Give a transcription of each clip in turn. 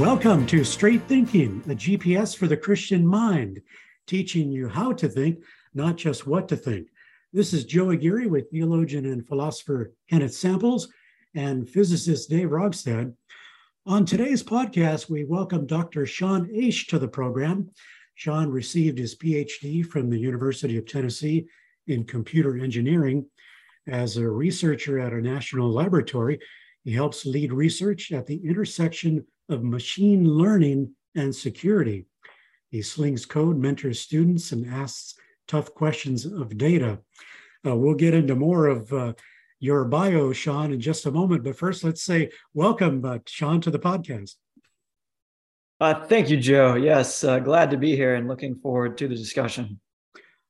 Welcome to Straight Thinking, a GPS for the Christian mind, teaching you how to think, not just what to think. This is Joe Aguirre with theologian and philosopher Kenneth Samples and physicist Dave Rogstad. On today's podcast, we welcome Dr. Sean Oesch to the program. Sean received his PhD from the University of Tennessee in computer engineering. As a researcher at a national laboratory, he helps lead research at the intersection of machine learning and security. He slings code, mentors students, and asks tough questions of data. Uh, we'll get into more of uh, your bio, Sean, in just a moment. But first, let's say welcome, uh, Sean, to the podcast. Uh, thank you, Joe. Yes, uh, glad to be here and looking forward to the discussion.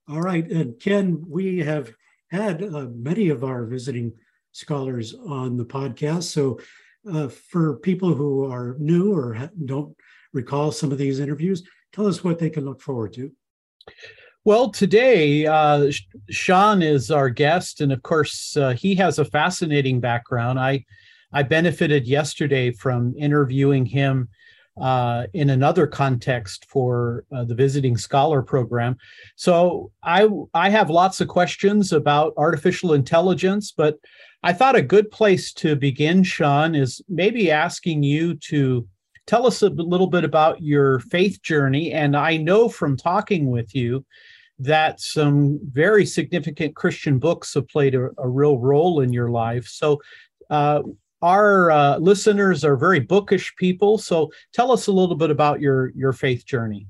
All right. And Ken, we have had uh, many of our visiting scholars on the podcast. So uh, for people who are new or don't recall some of these interviews, tell us what they can look forward to. Well, today, uh, Sean is our guest, and of course, uh, he has a fascinating background. I, I benefited yesterday from interviewing him uh, in another context for uh, the visiting scholar program. So I, I have lots of questions about artificial intelligence, but I thought a good place to begin, Sean, is maybe asking you to tell us a little bit about your faith journey. And I know from talking with you that some very significant Christian books have played a, a real role in your life. So, uh, our uh, listeners are very bookish people. So, tell us a little bit about your your faith journey.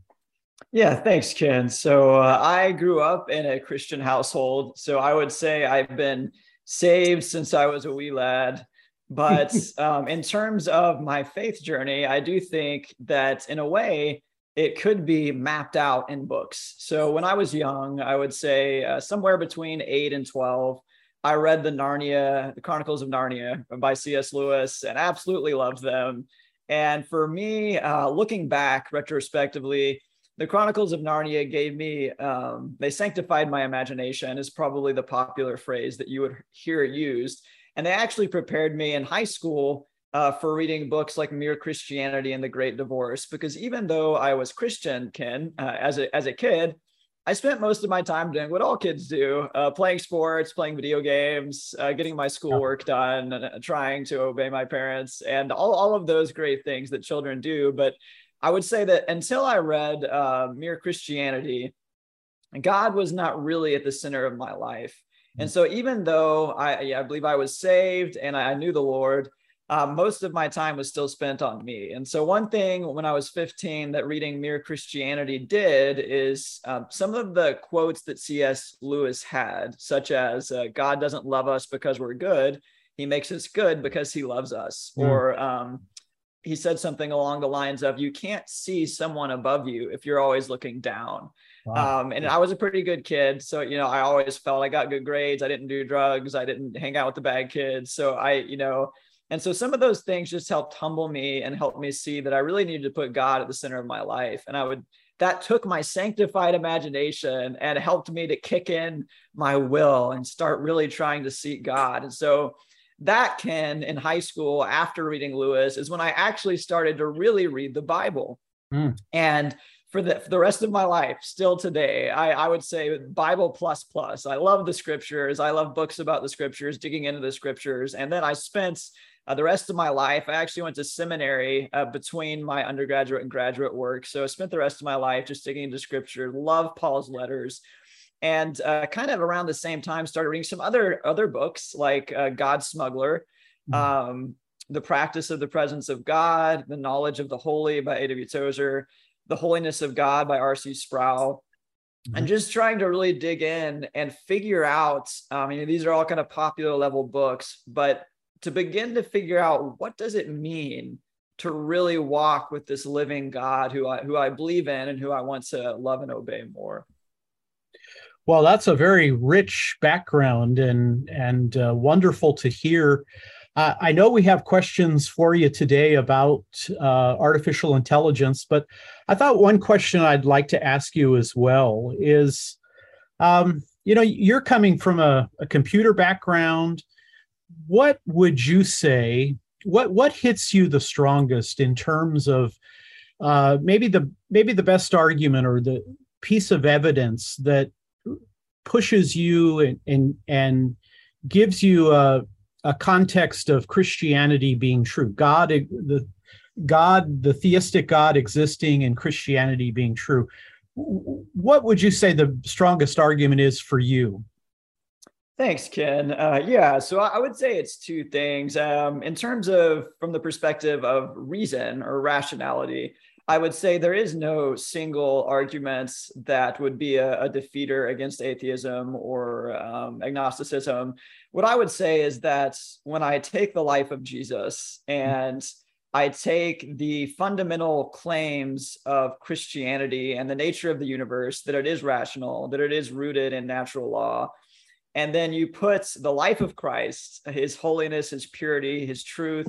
Yeah, thanks, Ken. So, uh, I grew up in a Christian household. So, I would say I've been saved since I was a wee lad. But um, in terms of my faith journey, I do think that in a way, it could be mapped out in books. So when I was young, I would say uh, somewhere between eight and 12, I read the Narnia, the Chronicles of Narnia by C.S. Lewis, and absolutely loved them. And for me, uh, looking back retrospectively, the Chronicles of Narnia gave me, um, they sanctified my imagination, is probably the popular phrase that you would hear used. And they actually prepared me in high school uh, for reading books like Mere Christianity and The Great Divorce. Because even though I was Christian, Ken, uh, as, a, as a kid, I spent most of my time doing what all kids do uh, playing sports, playing video games, uh, getting my schoolwork done, uh, trying to obey my parents, and all, all of those great things that children do. But I would say that until I read uh, Mere Christianity, God was not really at the center of my life. And so, even though I, yeah, I believe I was saved and I knew the Lord, uh, most of my time was still spent on me. And so, one thing when I was 15 that reading Mere Christianity did is uh, some of the quotes that C.S. Lewis had, such as uh, God doesn't love us because we're good, he makes us good because he loves us. Mm. Or, um, he said something along the lines of you can't see someone above you if you're always looking down wow. um, and i was a pretty good kid so you know i always felt i got good grades i didn't do drugs i didn't hang out with the bad kids so i you know and so some of those things just helped humble me and helped me see that i really needed to put god at the center of my life and i would that took my sanctified imagination and helped me to kick in my will and start really trying to seek god and so that Ken in high school after reading Lewis is when I actually started to really read the Bible. Mm. And for the, for the rest of my life, still today, I, I would say Bible plus plus. I love the scriptures. I love books about the scriptures, digging into the scriptures. And then I spent uh, the rest of my life, I actually went to seminary uh, between my undergraduate and graduate work. So I spent the rest of my life just digging into scripture, love Paul's letters and uh, kind of around the same time started reading some other other books like uh, god smuggler mm-hmm. um, the practice of the presence of god the knowledge of the holy by A.W. Tozer the holiness of god by R.C. Sproul mm-hmm. and just trying to really dig in and figure out i mean these are all kind of popular level books but to begin to figure out what does it mean to really walk with this living god who i who i believe in and who i want to love and obey more well, that's a very rich background and and uh, wonderful to hear. Uh, I know we have questions for you today about uh, artificial intelligence, but I thought one question I'd like to ask you as well is, um, you know, you're coming from a, a computer background. What would you say what what hits you the strongest in terms of uh, maybe the maybe the best argument or the piece of evidence that pushes you and and, and gives you a, a context of Christianity being true. God, the God, the theistic God existing and Christianity being true. What would you say the strongest argument is for you? Thanks, Ken. Uh, yeah, so I would say it's two things. Um, in terms of from the perspective of reason or rationality, I would say there is no single argument that would be a, a defeater against atheism or um, agnosticism. What I would say is that when I take the life of Jesus and I take the fundamental claims of Christianity and the nature of the universe, that it is rational, that it is rooted in natural law, and then you put the life of Christ, his holiness, his purity, his truth,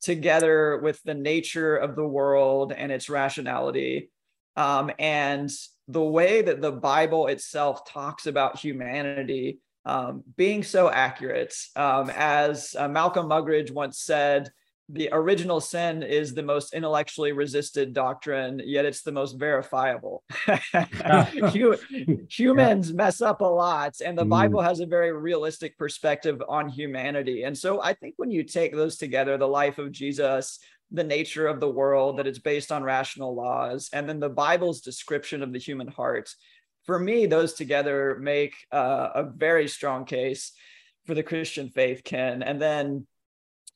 together with the nature of the world and its rationality. Um, and the way that the Bible itself talks about humanity um, being so accurate. Um, as uh, Malcolm Muggeridge once said, the original sin is the most intellectually resisted doctrine, yet it's the most verifiable. Humans mess up a lot, and the mm. Bible has a very realistic perspective on humanity. And so I think when you take those together, the life of Jesus, the nature of the world, that it's based on rational laws, and then the Bible's description of the human heart, for me, those together make uh, a very strong case for the Christian faith, Ken. And then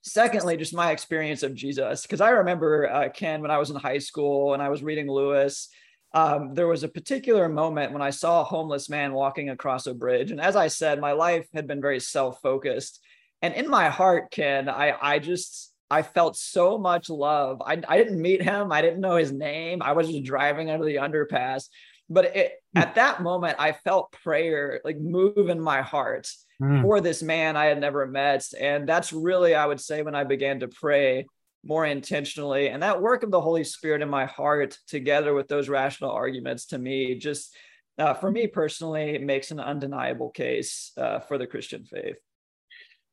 secondly just my experience of jesus because i remember uh, ken when i was in high school and i was reading lewis um, there was a particular moment when i saw a homeless man walking across a bridge. And as i said my life had been very self-focused. And in my heart ken i i just i felt so much love. I, I didn't meet him. I didn't know his name. I was just driving under the underpass. But it. at that moment i felt prayer like move in my heart mm. for this man I had never met. And that's really, I would say, when I began to pray more intentionally. And that work of the Holy Spirit in my heart, together with those rational arguments, to me, just uh, for me personally, makes an undeniable case uh, for the Christian faith.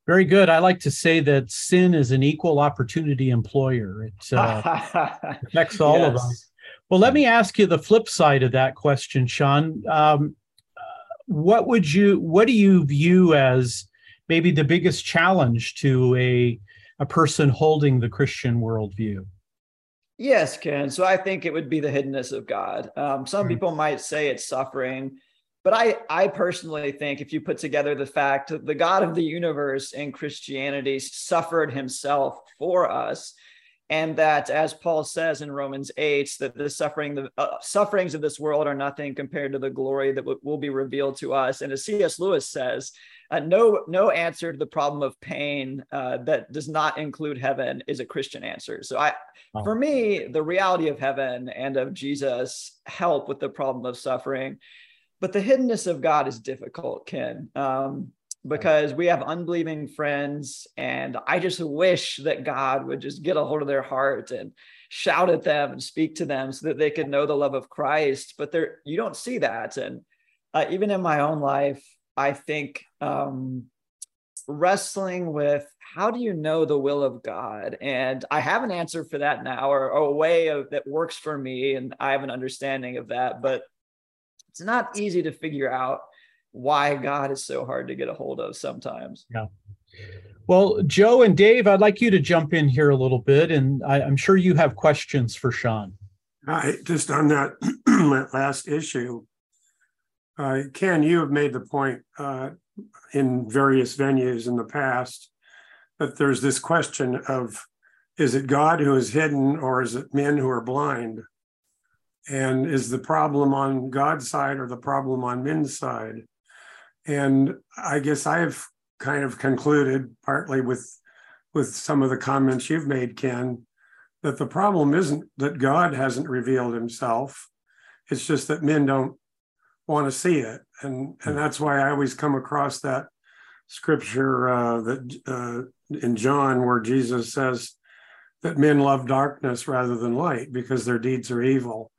Very good. I like to say that sin is an equal opportunity employer. It uh, affects all yes. of us. Well, let me ask you the flip side of that question, Sean. Um, what would you what do you view as maybe the biggest challenge to a a person holding the Christian worldview? Yes, Ken. So I think it would be the hiddenness of God. Um, some mm-hmm. people might say it's suffering, but I, I personally think if you put together the fact that the God of the universe in Christianity suffered himself for us, and that as paul says in romans 8 that the suffering the uh, sufferings of this world are nothing compared to the glory that w- will be revealed to us. And as cs lewis says uh, no no answer to the problem of pain uh, that does not include heaven is a christian answer. So i for me the reality of heaven and of jesus help with the problem of suffering. But the hiddenness of god is difficult ken. Um, because we have unbelieving friends and i just wish that god would just get a hold of their heart and shout at them and speak to them so that they could know the love of christ. But there you don't see that. And uh, even in my own life i think um, wrestling with how do you know the will of god? And i have an answer for that now or, or a way of that works for me and i have an understanding of that but it's not easy to figure out why God is so hard to get a hold of sometimes. Yeah. Well, Joe and Dave, I'd like you to jump in here a little bit, and I, am sure you have questions for Sean. I, just on that, that last issue, uh, Ken, you have made the point uh, in various venues in the past that there's this question of is it God who is hidden or is it men who are blind? And is the problem on God's side or the problem on men's side? And I guess I've kind of concluded, partly with with some of the comments you've made, Ken, that the problem isn't that God hasn't revealed himself. It's just that men don't want to see it. And, and that's why I always come across that scripture uh, that uh, in John where Jesus says that men love darkness rather than light because their deeds are evil.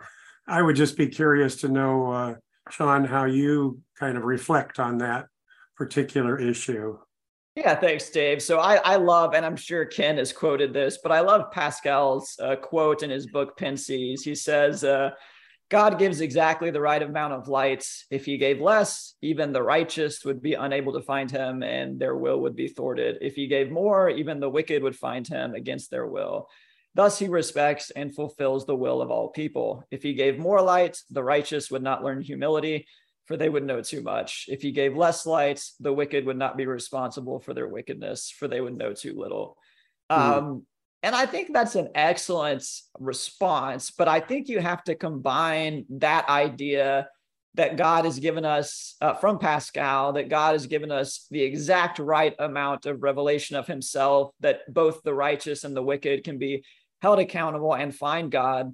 I would just be curious to know uh, Sean, how you kind of reflect on that particular issue. Yeah, thanks, Dave. So I, I love, and I'm sure Ken has quoted this, but I love Pascal's uh, quote in his book Pensées. He says, uh, God gives exactly the right amount of light. If he gave less, even the righteous would be unable to find him and their will would be thwarted. If he gave more, even the wicked would find him against their will. Thus he respects and fulfills the will of all people. If he gave more light, the righteous would not learn humility for they would know too much. If he gave less light, the wicked would not be responsible for their wickedness, for they would know too little. Mm. Um, and I think that's an excellent response, but I think you have to combine that idea that God has given us uh, from Pascal, that God has given us the exact right amount of revelation of himself, that both the righteous and the wicked can be held accountable and find God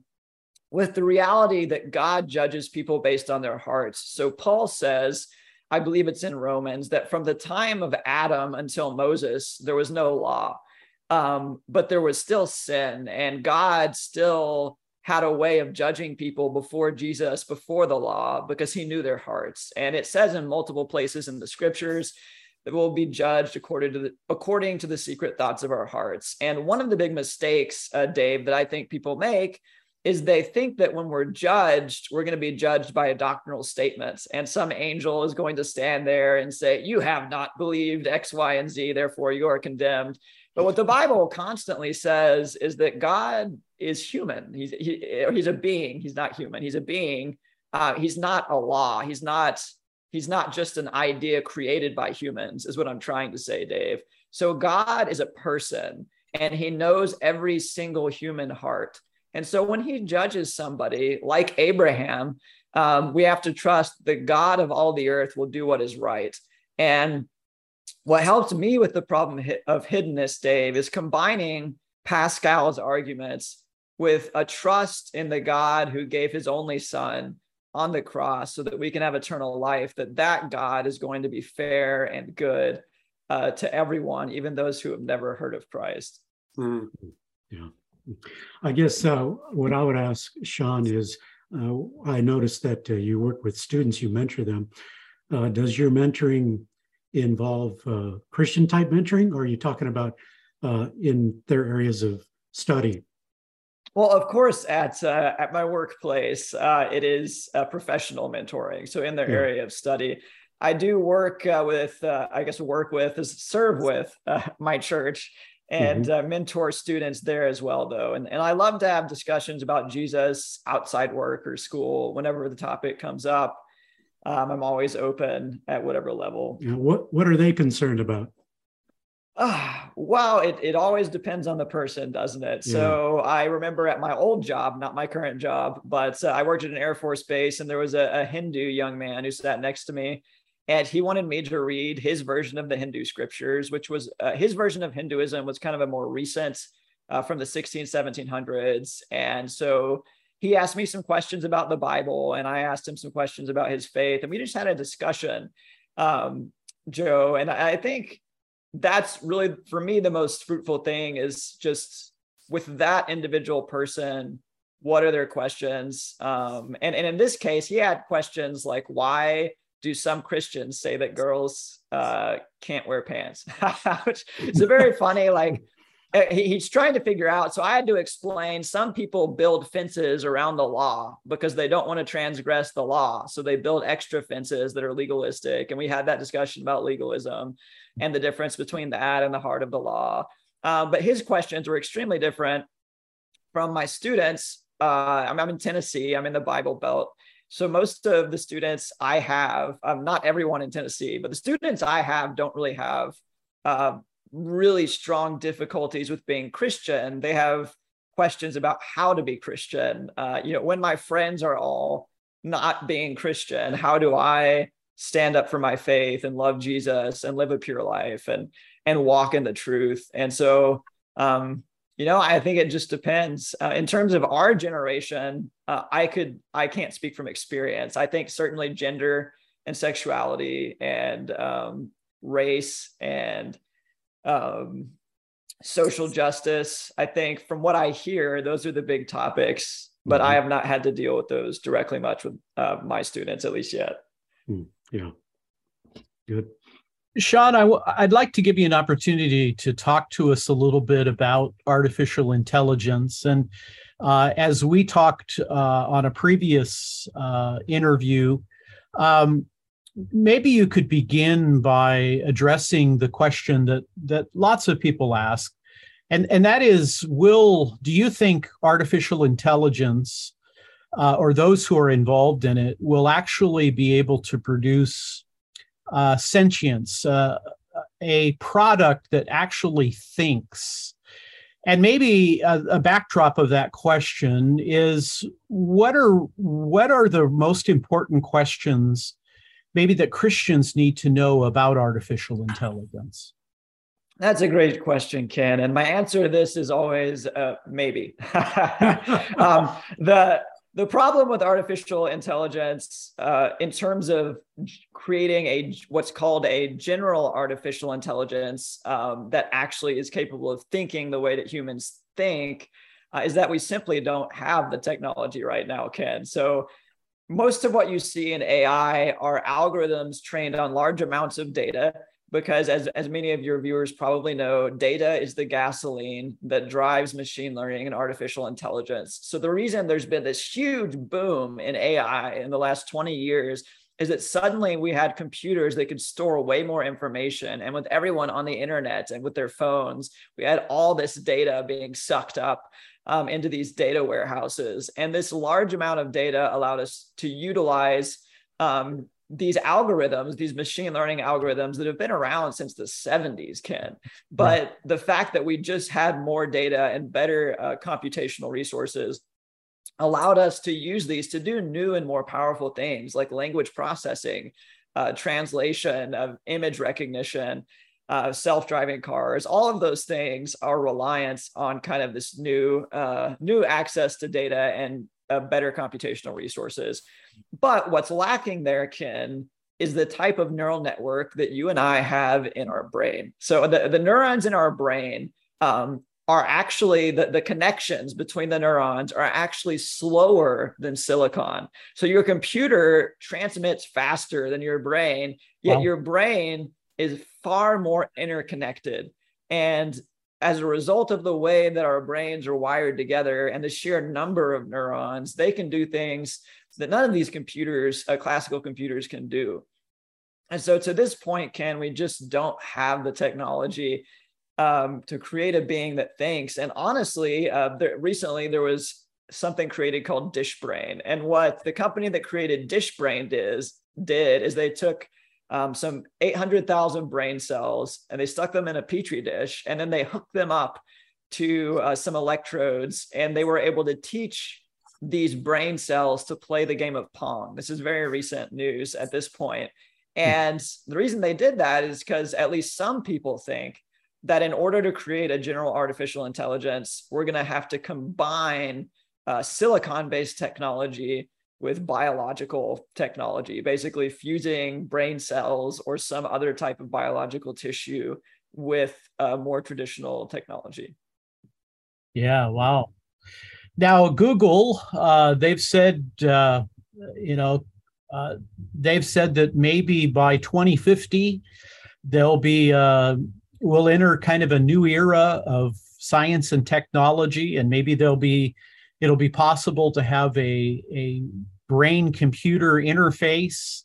with the reality that God judges people based on their hearts. So Paul says, I believe it's in Romans, that from the time of Adam until Moses, there was no law, um, but there was still sin, and God still had a way of judging people before Jesus, before the law, because he knew their hearts. And it says in multiple places in the scriptures that we'll be judged according to the according to the secret thoughts of our hearts. And one of the big mistakes, uh, Dave, that I think people make is they think that when we're judged, we're going to be judged by a doctrinal statement. And some angel is going to stand there and say, You have not believed X, Y, and Z, therefore you are condemned. But what the Bible constantly says is that God is human. He's, he, he's a being. He's not human. He's a being. Uh, he's not a law. He's not. He's not just an idea created by humans, is what I'm trying to say, Dave. So God is a person, and He knows every single human heart. And so when he judges somebody like Abraham, um, we have to trust the God of all the earth will do what is right. And what helped me with the problem of hiddenness, Dave, is combining Pascal's arguments with a trust in the God who gave his only son on the cross so that we can have eternal life, that that God is going to be fair and good uh, to everyone, even those who have never heard of Christ. Mm. Yeah. I guess uh, what I would ask Sean is uh, I noticed that uh, you work with students, you mentor them. Uh, does your mentoring involve uh, Christian type mentoring, or are you talking about in their areas of study? Well, of course, at at my workplace, it is professional mentoring. So in their yeah. area of study, I do work with, I guess, work with is serve with my church and mm-hmm. uh, mentor students there as well though and, and i love to have discussions about jesus outside work or school whenever the topic comes up um, i'm always open at whatever level yeah, what what are they concerned about uh, well it, it always depends on the person doesn't it yeah. so i remember at my old job not my current job but uh, i worked at an air force base and there was a, a hindu young man who sat next to me and he wanted me to read his version of the Hindu scriptures, which was uh, his version of Hinduism was kind of a more recent uh, from the 16, 1700s. And so he asked me some questions about the Bible, and I asked him some questions about his faith, and we just had a discussion, um, Joe. And I think that's really for me the most fruitful thing is just with that individual person what are their questions um, and, and in this case he had questions like why do some Christians say that girls uh, can't wear pants? Is a very funny, like, he's trying to figure out. So I had to explain some people build fences around the law because they don't want to transgress the law. So they build extra fences that are legalistic. And we had that discussion about legalism and the difference between that and the heart of the law. Uh, but his questions were extremely different from my students. Uh, I'm, I'm in Tennessee, I'm in the Bible Belt. So most of the students I have, um, not everyone in Tennessee, but the students I have don't really have uh, really strong difficulties with being Christian. They have questions about how to be Christian. Uh, you know, when my friends are all not being Christian, how do I stand up for my faith and love Jesus and live a pure life and and walk in the truth? And so um, you know, I think it just depends. Uh, in terms of our generation, uh, I could, I can't speak from experience. I think certainly gender and sexuality and um, race and um, social justice. I think from what I hear, those are the big topics. But mm-hmm. I have not had to deal with those directly much with uh, my students, at least yet. Mm, yeah, good. Sean, i w- I'd like to give you an opportunity to talk to us a little bit about artificial intelligence. And uh, as we talked uh, on a previous uh, interview, um, maybe you could begin by addressing the question that that lots of people ask, and and that is, will do you think artificial intelligence uh, or those who are involved in it will actually be able to produce uh, sentience, uh, a product that actually thinks. And maybe a, a, backdrop of that question is what are what are the most important questions maybe that Christians need to know about artificial intelligence? That's a great question, Ken. And my answer to this is always uh, maybe. um, the the problem with artificial intelligence uh, in terms of creating a what's called a general artificial intelligence um, that actually is capable of thinking the way that humans think uh, is that we simply don't have the technology right now ken so most of what you see in ai are algorithms trained on large amounts of data because as, as many of your viewers probably know data is the gasoline that drives machine learning and artificial intelligence. So the reason there's been this huge boom in ai in the last 20 years is that suddenly we had computers that could store way more information and with everyone on the internet and with their phones we had all this data being sucked up um, into these data warehouses and this large amount of data allowed us to utilize um, these algorithms, these machine learning algorithms that have been around since the 70s, Ken. But right. the fact that we just had more data and better uh, computational resources allowed us to use these to do new and more powerful things like language processing, uh, translation of image recognition, uh, self-driving cars. All of those things are reliance on kind of this new uh, new access to data and uh, better computational resources. But what's lacking there, Ken, is the type of neural network that you and I have in our brain. So the, the neurons in our brain um, are actually the, the connections between the neurons are actually slower than silicon. So your computer transmits faster than your brain, yet wow. your brain is far more interconnected. And as a result of the way that our brains are wired together and the sheer number of neurons, they can do things that none of these computers, uh, classical computers, can do. And so to this point, Ken, we just don't have the technology um, to create a being that thinks. And honestly, uh, there, recently there was something created called DishBrain. And what the company that created DishBrain is, did is they took um, some 800,000 brain cells and they stuck them in a petri dish and then they hooked them up to uh, some electrodes and they were able to teach these brain cells to play the game of Pong. This is very recent news at this point. And the reason they did that is because at least some people think that in order to create a general artificial intelligence, we're going to have to combine uh, silicon based technology with biological technology, basically fusing brain cells or some other type of biological tissue with uh, more traditional technology. Yeah, wow. Now, Google, uh, they've said, uh, you know, uh, they've said that maybe by 2050, there'll be, uh, we'll enter kind of a new era of science and technology, and maybe there'll be it'll be possible to have a, a brain computer interface.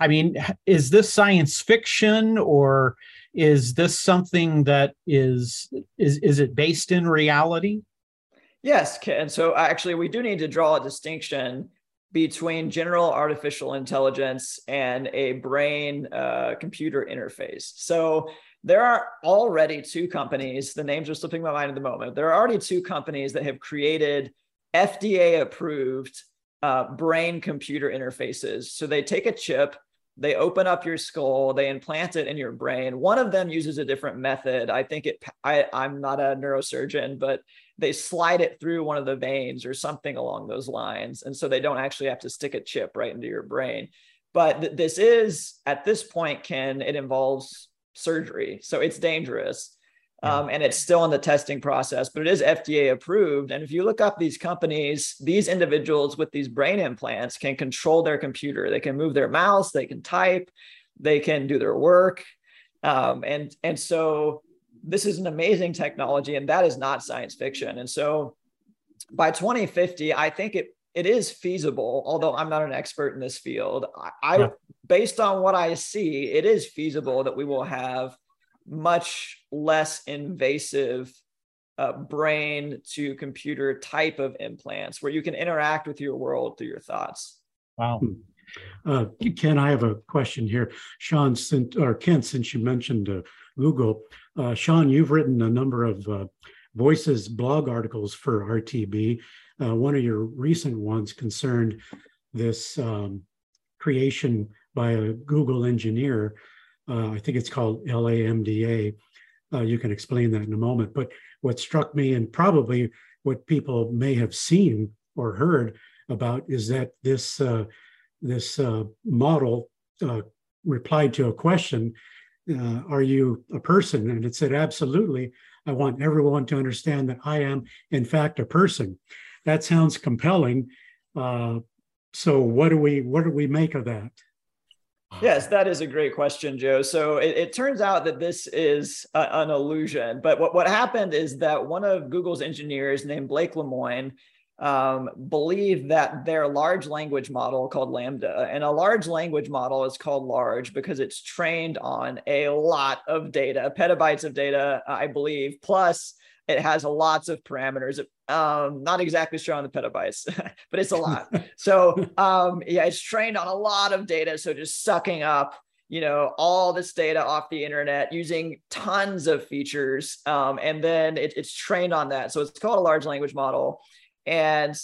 I mean, is this science fiction or is this something that is is is it based in reality? Yes, and so actually we do need to draw a distinction between general artificial intelligence and a brain uh, computer interface. So there are already two companies, the names are slipping my mind at the moment. There are already two companies that have created FDA approved uh, brain computer interfaces. So they take a chip, they open up your skull, they implant it in your brain. One of them uses a different method. I think it, I, I'm not a neurosurgeon, but they slide it through one of the veins or something along those lines. And so they don't actually have to stick a chip right into your brain. But th- this is, at this point, Ken, it involves surgery. So it's dangerous um, and it's still in the testing process, but it is FDA approved. And if you look up these companies, these individuals with these brain implants can control their computer. They can move their mouse, they can type, they can do their work. Um, and and so this is an amazing technology, and that is not science fiction. And so by 2050, I think it it is feasible, although I'm not an expert in this field. I, I yeah. based on what I see, it is feasible that we will have much less invasive uh, brain to computer type of implants where you can interact with your world through your thoughts. Wow. Hmm. Uh, Ken, I have a question here. Sean, since, or Ken, since you mentioned uh, Google, uh, Sean, you've written a number of uh, voices blog articles for RTB. Uh, one of your recent ones concerned this um, creation by a Google engineer. Uh, I think it's called LaMDA. Uh, you can explain that in a moment. But what struck me, and probably what people may have seen or heard about, is that this uh, this uh, model uh, replied to a question: "Are you a person?" And it said, "Absolutely." I want everyone to understand that I am, in fact, a person. That sounds compelling. Uh, so, what do we what do we make of that? Yes, that is a great question, Joe. So it, it turns out that this is a, an illusion. But what, what happened is that one of Google's engineers named Blake Lemoine um, believe that their large language model called LaMDA, and a large language model is called large because it's trained on a lot of data, petabytes of data, I believe, plus it has lots of parameters. Um, not exactly sure on the petabytes, but it's a lot. so um, yeah, it's trained on a lot of data. So just sucking up you know all this data off the internet using tons of features um, and then it, it's trained on that so it's called a large language model and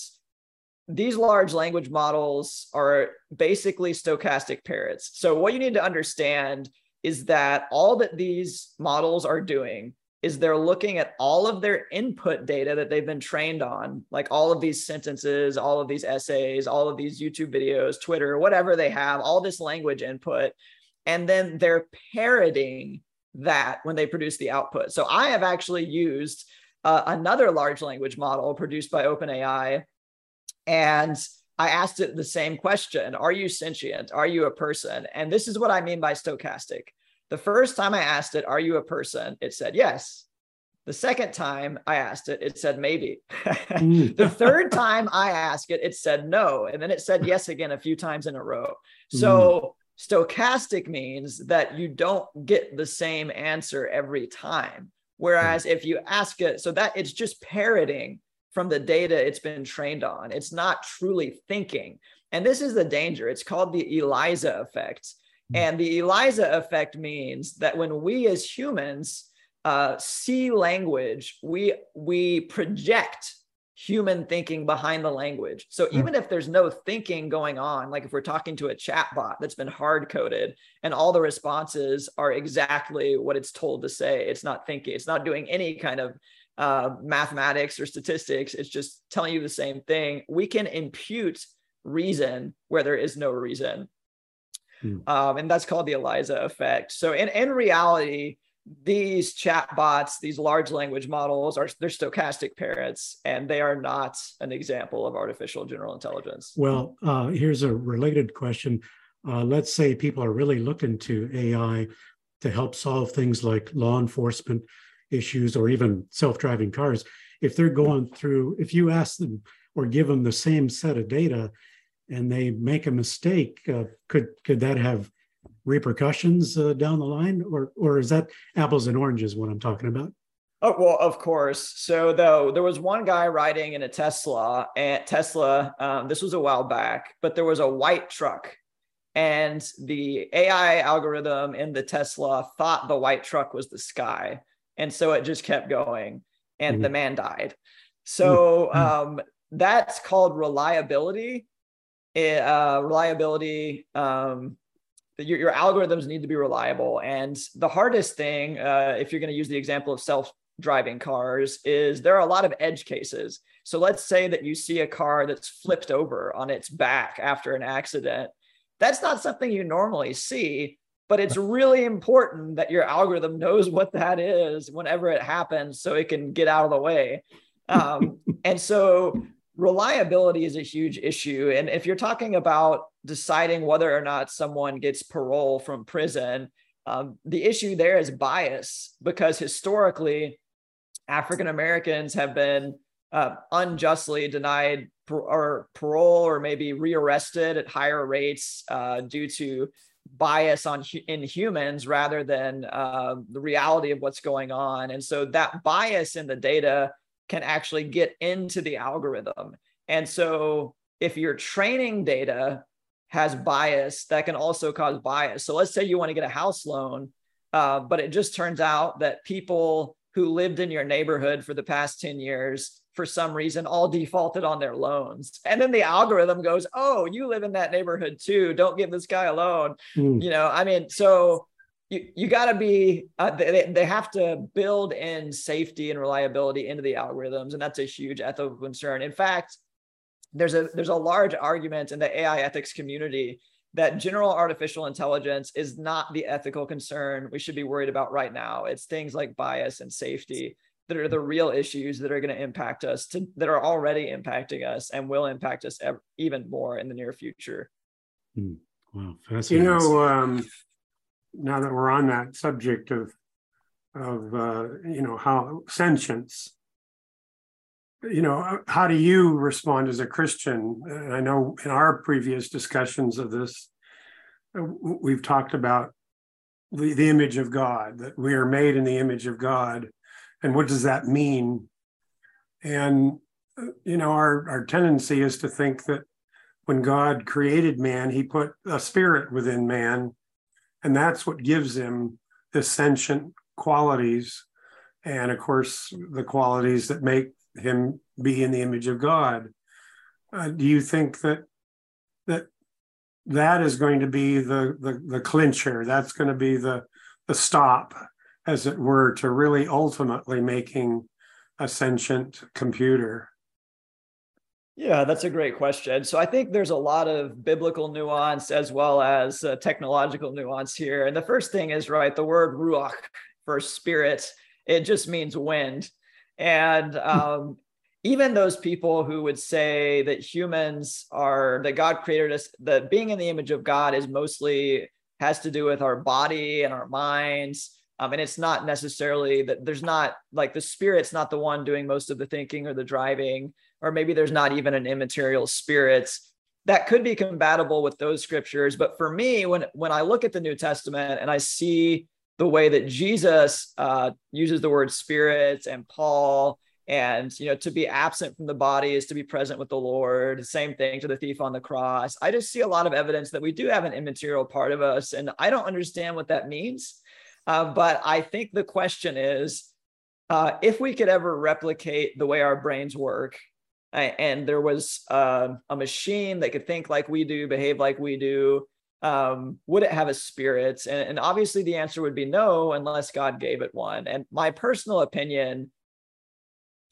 these large language models are basically stochastic parrots. So, what you need to understand is that all that these models are doing is they're looking at all of their input data that they've been trained on, like all of these sentences, all of these essays, all of these YouTube videos, Twitter, whatever they have, all this language input. And then they're parroting that when they produce the output. So I have actually used uh, another large language model produced by OpenAI. And I asked it the same question Are you sentient? Are you a person? And this is what I mean by stochastic. The first time I asked it, Are you a person? It said yes. The second time I asked it, it said maybe. Mm. the third time I asked it, it said no. And then it said yes again a few times in a row. So mm. stochastic means that you don't get the same answer every time. Whereas if you ask it, so that it's just parroting from the data it's been trained on, it's not truly thinking. And this is the danger. It's called the ELIZA effect. Hmm. And the ELIZA effect means that when we as humans uh, see language, we we project human thinking behind the language. So hmm. even if there's no thinking going on, like if we're talking to a chatbot that's been hard coded and all the responses are exactly what it's told to say, it's not thinking, it's not doing any kind of uh, mathematics or statistics, it's just telling you the same thing. We can impute reason where there is no reason. Hmm. Um, and that's called the ELIZA effect. So in, in reality, these chatbots, these large language models are they're stochastic parrots, and they are not an example of artificial general intelligence. Well, uh, here's a related question. Uh, let's say people are really looking to AI to help solve things like law enforcement issues or even self-driving cars. If they're going through, if you ask them or give them the same set of data and they make a mistake, uh, could could that have repercussions uh, down the line, or or is that apples and oranges? What I'm talking about? Oh well, of course. So though there was one guy riding in a Tesla, and Tesla. Um, this was a while back, but there was a white truck, and the AI algorithm in the Tesla thought the white truck was the sky, and so it just kept going, and mm-hmm. the man died. So mm-hmm. um, that's called reliability. Uh, reliability um, your, your algorithms need to be reliable. And the hardest thing, uh, if you're going to use the example of self driving cars, is there are a lot of edge cases. So let's say that you see a car that's flipped over on its back after an accident. That's not something you normally see, but it's really important that your algorithm knows what that is whenever it happens so it can get out of the way. Um, and so reliability is a huge issue. And if you're talking about deciding whether or not someone gets parole from prison, Um, the issue there is bias because historically, African Americans have been uh, unjustly denied or parole or maybe rearrested at higher rates uh, due to bias on in humans rather than uh, the reality of what's going on. And so that bias in the data can actually get into the algorithm. And so if your training data has bias, that can also cause bias. So let's say you want to get a house loan, uh, but it just turns out that people who lived in your neighborhood for the past 10 years for some reason all defaulted on their loans and then the algorithm goes oh you live in that neighborhood too don't give this guy a loan mm. you know i mean so you, you got to be uh, they, they have to build in safety and reliability into the algorithms and that's a huge ethical concern in fact there's a there's a large argument in the ai ethics community that general artificial intelligence is not the ethical concern we should be worried about right now. It's things like bias and safety that are the real issues that are going to impact us, to, that are already impacting us and will impact us ever, even more in the near future. Mm. Wow, You know, um, now that we're on that subject of of uh, you know how sentience, you know, how do you respond as a Christian? I know in our previous discussions of this, uh, we've talked about the, the image of God, that we are made in the image of God. And what does that mean? And, uh, you know, our, our tendency is to think that when God created man, he put a spirit within man, and that's what gives him the sentient qualities. And of course, the qualities that make him be in the image of God. Uh, do you think that that that is going to be the, the the clincher? That's going to be the the stop, as it were, to really ultimately making a sentient computer. Yeah, that's a great question. So I think there's a lot of biblical nuance as well as uh, technological nuance here. And the first thing is right, the word ruach for spirit, it just means wind. And um, even those people who would say that humans are, that God created us, that being in the image of God is mostly has to do with our body and our minds. Um, and it's not necessarily that there's not like the spirit's not the one doing most of the thinking or the driving, or maybe there's not even an immaterial spirit that could be compatible with those scriptures. But for me, when when I look at the New Testament and I see the way that Jesus uh, uses the word spirit and Paul and you know to be absent from the body is to be present with the lord same thing to the thief on the cross i just see a lot of evidence that we do have an immaterial part of us and i don't understand what that means uh, but i think the question is uh, if we could ever replicate the way our brains work and there was uh, a machine that could think like we do behave like we do um, would it have a spirit? And, and obviously the answer would be no, unless God gave it one. And my personal opinion,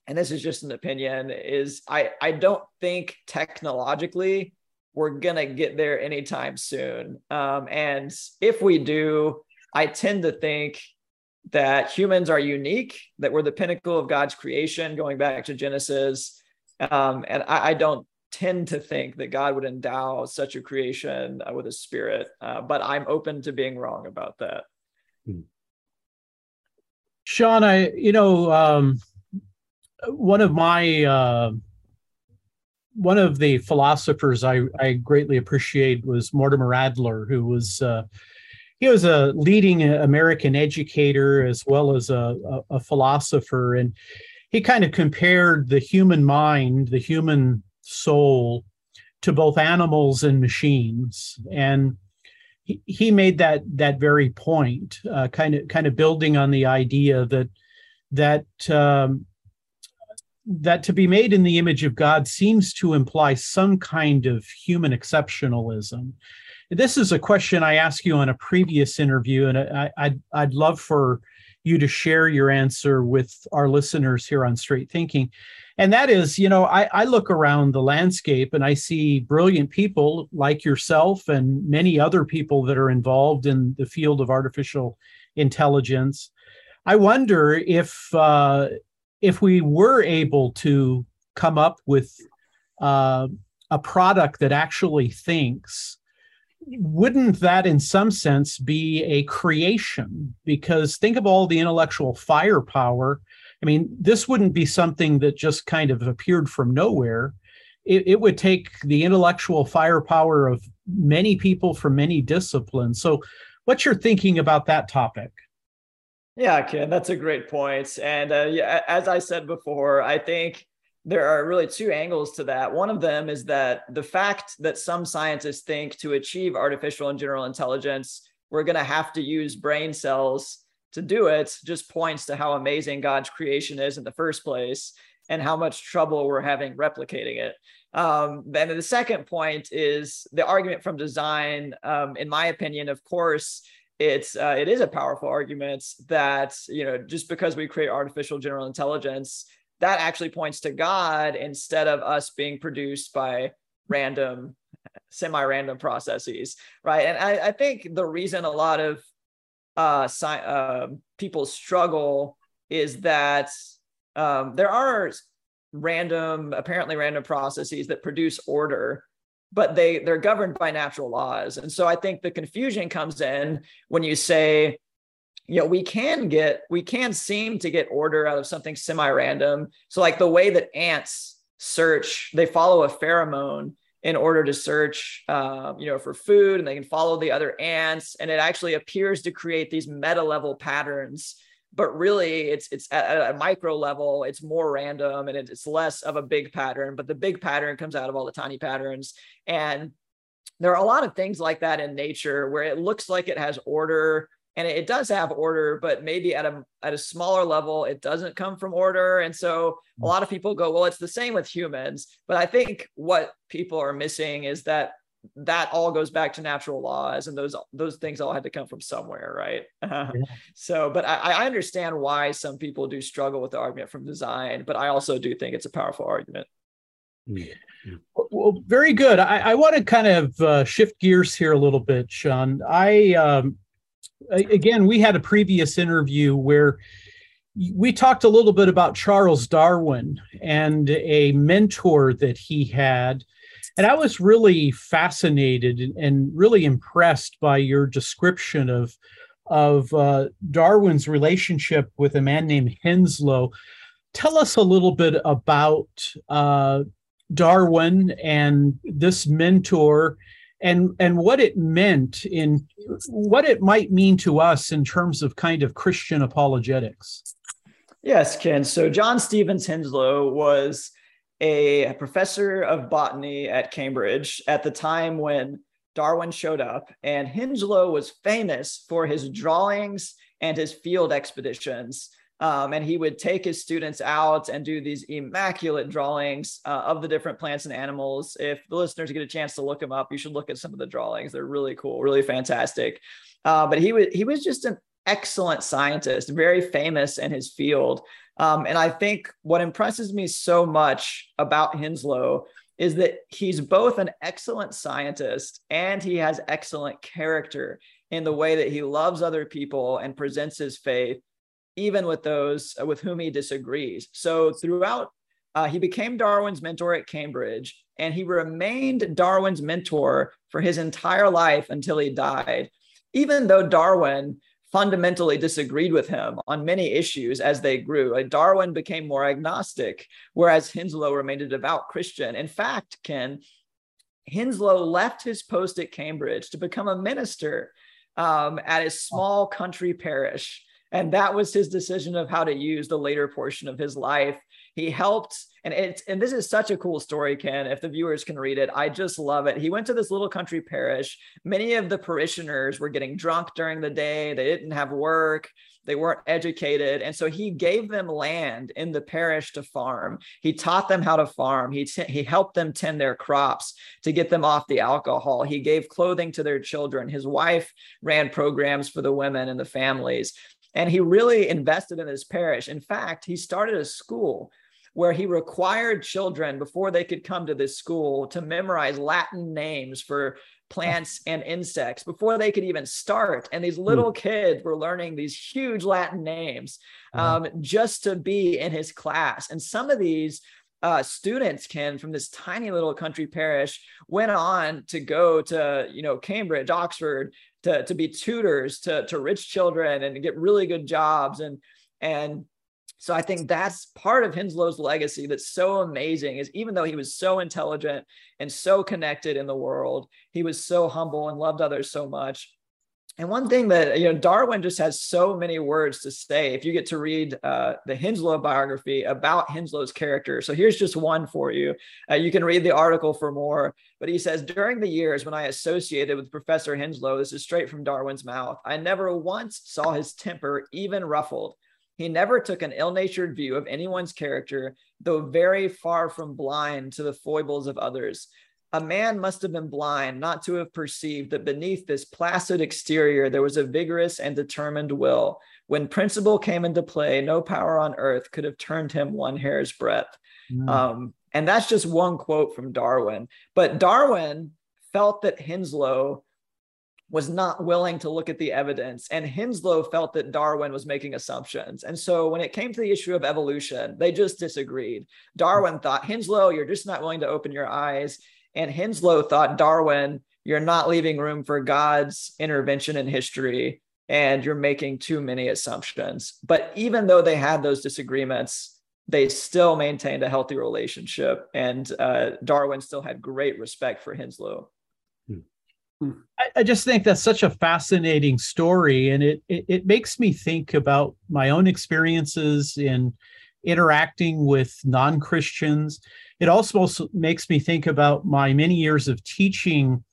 and this is just an opinion, is I, I don't think technologically we're gonna get there anytime soon. Um, and if we do, I tend to think that humans are unique, that we're the pinnacle of God's creation, going back to Genesis. Um, and I, I, don't tend to think that God would endow such a creation uh, with a spirit, uh, but I'm open to being wrong about that. Hmm. Sean, I, you know, um, one of my, uh, one of the philosophers I, I greatly appreciate was Mortimer Adler, who was, uh, he was a leading American educator as well as a, a, a philosopher. And he kind of compared the human mind, the human soul to both animals and machines and he, he made that that very point uh, kind of kind of building on the idea that that um, that to be made in the image of God seems to imply some kind of human exceptionalism. This is a question I asked you on a previous interview, and I, I'd, I'd love for you to share your answer with our listeners here on Straight Thinking. And that is you know I, I, look around the landscape and i see brilliant people like yourself and many other people that are involved in the field of artificial intelligence. I wonder if uh, if we were able to come up with uh, a product that actually thinks wouldn't that in some sense be a creation? Because think of all the intellectual firepower. I mean this wouldn't be something that just kind of appeared from nowhere. It, it would take the intellectual firepower of many people from many disciplines. So what's your thinking about that topic? Yeah ken that's a great point. And uh, yeah, as i said before i think there are really two angles to that. One of them is that the fact that some scientists think to achieve artificial and general intelligence, we're going to have to use brain cells to do it just points to how amazing God's creation is in the first place and how much trouble we're having replicating it. Um, then the second point is the argument from design. Um, in my opinion, of course, it's uh, it is a powerful argument that you know just because we create artificial general intelligence that actually points to God instead of us being produced by random, semi random processes. Right. And I, I, think the reason a lot of uh, sci- uh, people struggle is that um, there are random, apparently random processes that produce order but they they're governed by natural laws and so i think the confusion comes in when you say you know we can get we can seem to get order out of something semi-random. So like the way that ants search they follow a pheromone in order to search um, you know for food and they can follow the other ants and it actually appears to create these meta level patterns. But really it's it's at a micro level it's more random and it's less of a big pattern but the big pattern comes out of all the tiny patterns. And there are a lot of things like that in nature where it looks like it has order and it, does have order but maybe at a at a smaller level it doesn't come from order and so a mm. lot of people go well it's the same with humans but i think what people are missing is that that all goes back to natural laws and those those things all had to come from somewhere right yeah. so but I, I understand why some people do struggle with the argument from design but i also do think it's a powerful argument yeah. Well, very good. I, I want to kind of uh, shift gears here a little bit, Sean. I um, again, we had a previous interview where we talked a little bit about Charles Darwin and a mentor that he had. And I was really fascinated and really impressed by your description of, of uh, Darwin's relationship with a man named Henslow. Tell us a little bit about uh, Darwin and this mentor and and what it meant in what it might mean to us in terms of kind of Christian apologetics. Yes, Ken. So John Stevens Henslow was a professor of botany at Cambridge at the time when Darwin showed up, and Henslow was famous for his drawings and his field expeditions. Um, and he would take his students out and do these immaculate drawings uh, of the different plants and animals. If the listeners get a chance to look them up, you should look at some of the drawings. They're really cool, really fantastic. Uh, but he was he was just an excellent scientist, very famous in his field. Um, and I think what impresses me so much about Henslow is that he's both an excellent scientist and he has excellent character in the way that he loves other people and presents his faith even with those uh, with whom he disagrees. So throughout, uh, he became Darwin's mentor at Cambridge, and he remained Darwin's mentor for his entire life until he died. Even though Darwin fundamentally disagreed with him on many issues as they grew. Like Darwin became more agnostic, whereas Henslow remained a devout Christian. In fact, Ken, Henslow left his post at Cambridge to become a minister um, at a small country parish and that was his decision of how to use the later portion of his life. He helped and it's and this is such a cool story ken if the viewers can read it. I just love it. He went to this little country parish. Many of the parishioners were getting drunk during the day. They didn't have work. They weren't educated. And so he gave them land in the parish to farm. He taught them how to farm. He, t- he helped them tend their crops to get them off the alcohol. He gave clothing to their children. His wife ran programs for the women and the families and he really invested in his parish. In fact, he started a school where he required children before they could come to this school to memorize Latin names for plants and insects before they could even start. And these hmm. little kids were learning these huge Latin names uh-huh. um, just to be in his class. And some of these uh, students can from this tiny little country parish went on to go to you know cambridge oxford to, to be tutors to, to rich children and get really good jobs and and so I think that's part of Henslow's legacy that's so amazing is even though he was so intelligent and so connected in the world, he was so humble and loved others so much. And one thing that, you know, Darwin just has so many words to say if you get to read uh, the Henslow biography about Henslow's character. So here's just one for you. Uh, you can read the article for more. But he says, during the years when I associated with Professor Henslow, this is straight from Darwin's mouth, I never once saw his temper even ruffled. He never took an ill natured view of anyone's character, though very far from blind to the foibles of others. A man must have been blind not to have perceived that beneath this placid exterior there was a vigorous and determined will. When principle came into play, no power on earth could have turned him one hair's breadth. Mm. Um, and that's just one quote from Darwin. But Darwin felt that Henslow was not willing to look at the evidence. And Henslow felt that Darwin was making assumptions. And so when it came to the issue of evolution, they just disagreed. Darwin thought, Henslow, you're just not willing to open your eyes. And Henslow thought, Darwin, you're not leaving room for God's intervention in history and you're making too many assumptions. But even though they had those disagreements, they still maintained a healthy relationship. And uh, Darwin still had great respect for Henslow. I, I, just think that's such a fascinating story, and it, it, it makes me think about my own experiences in interacting with non Christians. It also makes me think about my many years of teaching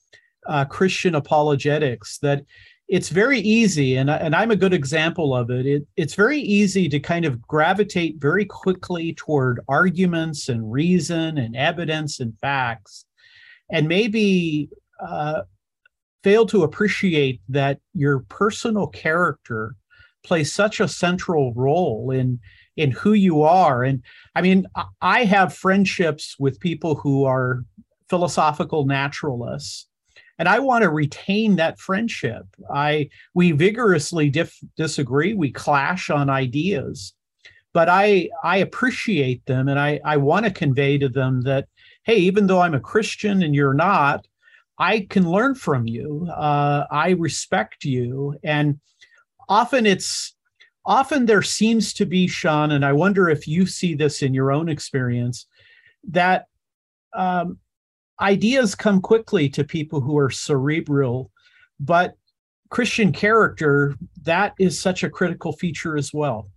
uh, Christian apologetics. That it's very easy, and, and I'm a good example of it. it. It's very easy to kind of gravitate very quickly toward arguments and reason and evidence and facts. And maybe uh, fail to appreciate that your personal character plays such a central role in in who you are and i mean i have friendships with people who are philosophical naturalists and i want to retain that friendship i we vigorously dif- disagree we clash on ideas but i i appreciate them and i i want to convey to them that hey even though i'm a christian and you're not I can learn from you. Uh, I respect you. And often it's, often there seems to be, Sean, and I wonder if you see this in your own experience, that um, ideas come quickly to people who are cerebral, but Christian character, that is such a critical feature as well.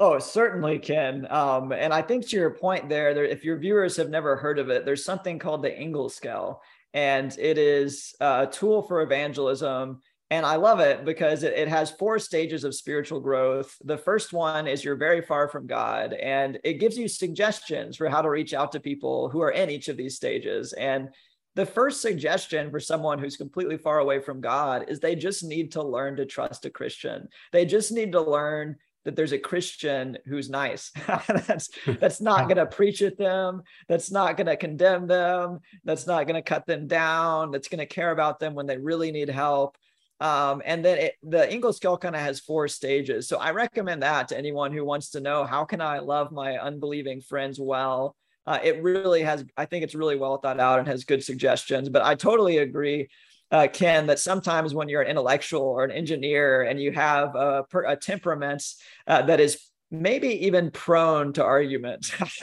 Oh, certainly Ken. Um, and I think to your point there, there, if your viewers have never heard of it, there's something called the Engel Scale, and it is a tool for evangelism. And I love it because it, it has four stages of spiritual growth. The first one is you're very far from God, and it gives you suggestions for how to reach out to people who are in each of these stages. And the first suggestion for someone who's completely far away from God is they just need to learn to trust a Christian. They just need to learn that there's a Christian who's nice. that's that's not going to preach at them. That's not going to condemn them. That's not going to cut them down. That's going to care about them when they really need help. Um, and then it, the Engel scale kind of has four stages. So I recommend that to anyone who wants to know how can I love my unbelieving friends well. Uh, it really has. I think it's really well thought out and has good suggestions. But I totally agree uh, Ken, that sometimes when you're an intellectual or an engineer and you have a, a temperament uh, that is maybe even prone to argument,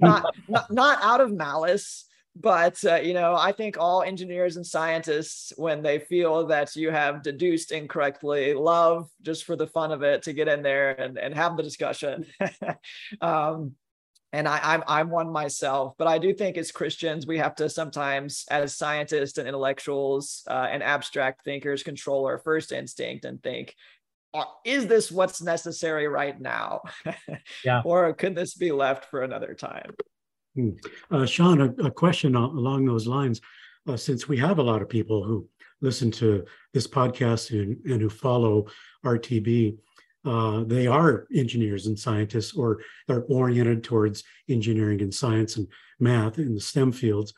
not, not, not out of malice, but uh, you know i think all engineers and scientists when they feel that you have deduced incorrectly love just for the fun of it to get in there and, and have the discussion um, and I, I'm I'm one myself, but I do think as Christians we have to sometimes, as scientists and intellectuals uh, and abstract thinkers, control our first instinct and think, uh, is this what's necessary right now, yeah. or could this be left for another time? Hmm. Uh, Sean, a, a, question along those lines, uh, since we have a lot of people who listen to this podcast and, and who follow RTB uh, they are engineers and scientists or they're oriented towards engineering and science and math in the STEM fields.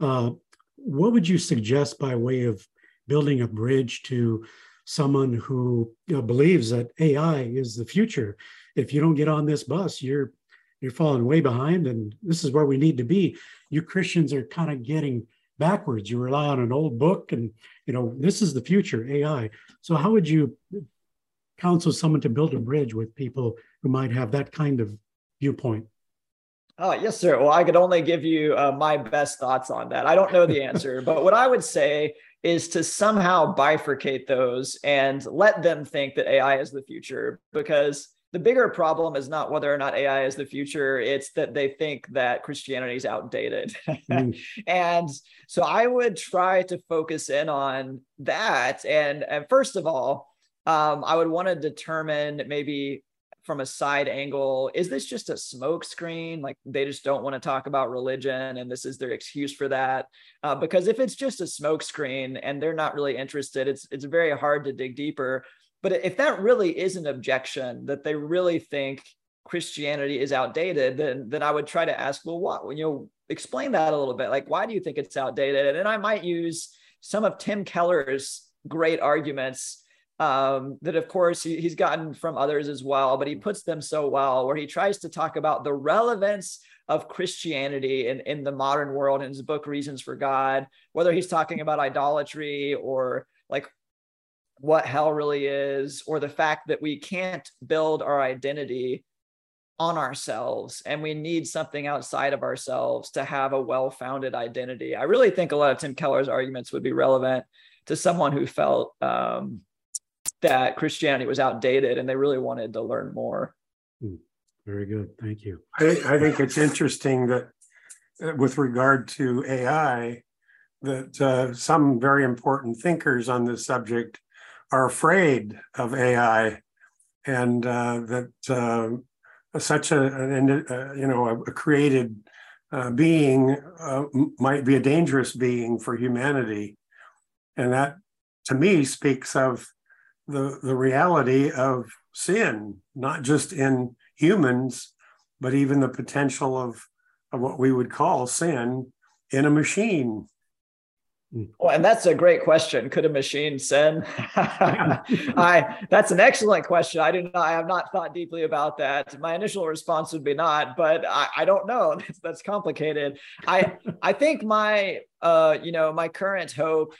Uh, what would you suggest by way of building a bridge to someone who you know, believes that AI is the future? If you don't get on this bus, you're you're falling way behind, and this is where we need to be. You Christians are kind of getting backwards. You rely on an old book, and you know this is the future AI. So how would you counsel someone to build a bridge with people who might have that kind of viewpoint? Oh, yes, sir. Well, I could only give you uh, my best thoughts on that. I don't know the answer, but what I would say is to somehow bifurcate those and let them think that AI is the future because the bigger problem is not whether or not AI is the future, it's that they think that Christianity is outdated. mm. and so I would try to focus in on that. And, and first of all, um, I would want to determine maybe from a side angle is this just a smokescreen like they just don't want to talk about religion and this is their excuse for that uh, because if it's just a smokescreen and they're not really interested it's it's very hard to dig deeper but if that really is an objection that they really think christianity is outdated then then i would try to ask well what you know explain that a little bit. Like why do you think it's outdated? And i might use some of tim keller's great arguments um, that of course he, he's gotten from others as well, but he puts them so well, where he tries to talk about the relevance of Christianity in, in the modern world in his book, Reasons for God, whether he's talking about idolatry or like what hell really is, or the fact that we can't build our identity on ourselves and we need something outside of ourselves to have a well founded identity. I really think a lot of Tim Keller's arguments would be relevant to someone who felt um, that Christianity was outdated and they really wanted to learn more. Hmm. Very good. Thank you. I, I think it's interesting that uh, with regard to AI, that uh, some very important thinkers on this subject are afraid of AI, and uh, that uh, such a, uh, you know a, created uh, being might be a dangerous being for humanity, and that to me speaks of the, the reality of sin, not just in humans, but even the potential of, of what we would call sin in a machine. Well, and that's a great question. Could a machine sin? I that's an excellent question. I do not I have not thought deeply about that. My initial response would be not, but I, I don't know. That's, that's complicated. I I think my uh you know my current hope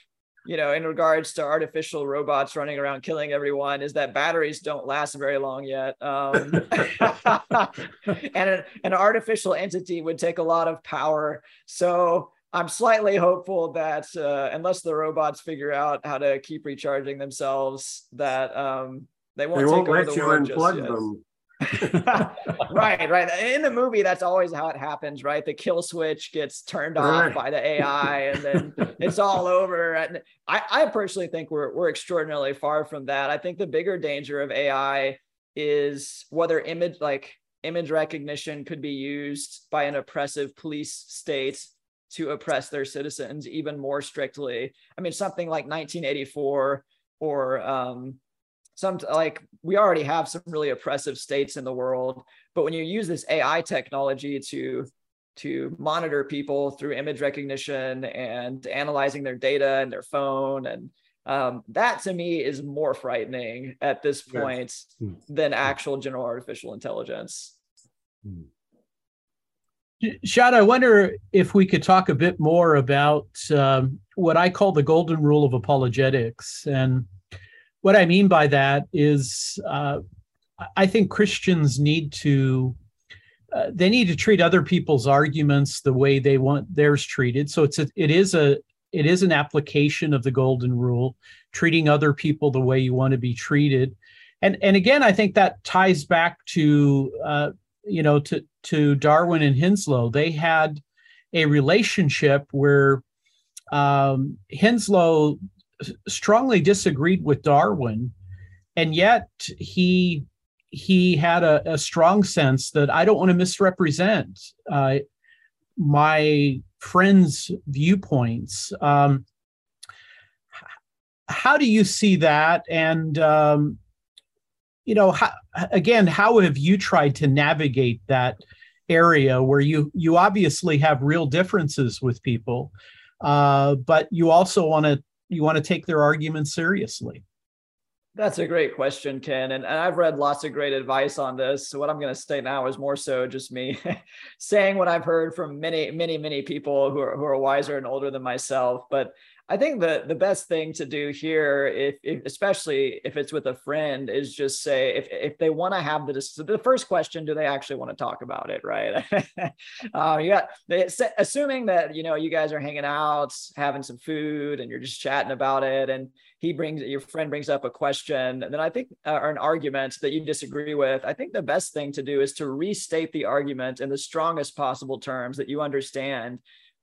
you know, in regards to artificial robots running around killing everyone, is that batteries don't last very long yet. Um, and an artificial entity would take a lot of power. So I'm slightly hopeful that uh, unless the robots figure out how to keep recharging themselves, that um, they won't, they won't let the you unplug them. right, right. In the movie, that's always how it happens, right? The kill switch gets turned off right. by the AI, and then it's all over. And I, I personally think we're we're extraordinarily far from that. I think the bigger danger of AI is whether image like image recognition could be used by an oppressive police state to oppress their citizens even more strictly. I mean, something like 1984 or um, some like we already have some really oppressive states in the world but when you use this ai technology to to monitor people through image recognition and analyzing their data and their phone and um, that to me is more frightening at this point yeah. Hmm. than actual general artificial intelligence hmm. Shad, I wonder if we could talk a bit more about um, what I call the golden rule of apologetics and what I mean by that is, uh, I think Christians need to uh, they need to treat other people's arguments the way they want theirs treated. So it's a, it is a it is an application of the golden rule, treating other people the way you want to be treated. And and again, I think that ties back to uh, you know to to Darwin and Henslow. They had a relationship where um, Henslow strongly disagreed with Darwin, and yet he he had a, a strong sense that I don't want to misrepresent uh, my friends' viewpoints. Um, how do you see that? And um, you know, how, again, how have you tried to navigate that area where you you obviously have real differences with people, uh, but you also want to you want to take their arguments seriously. That's a great question, Ken. And, and I've read lots of great advice on this. So what I'm going to say now is more so just me saying what I've heard from many, many, many people who are, who are wiser and older than myself. But I think the the best thing to do here, if, if especially if it's with a friend, is just say if if they want to have the the first question, do they actually want to talk about it, right? uh, you got assuming that you know you guys are hanging out, having some food, and you're just chatting about it, and he brings your friend brings up a question, then I think uh, or an argument that you disagree with. I think the best thing to do is to restate the argument in the strongest possible terms that you understand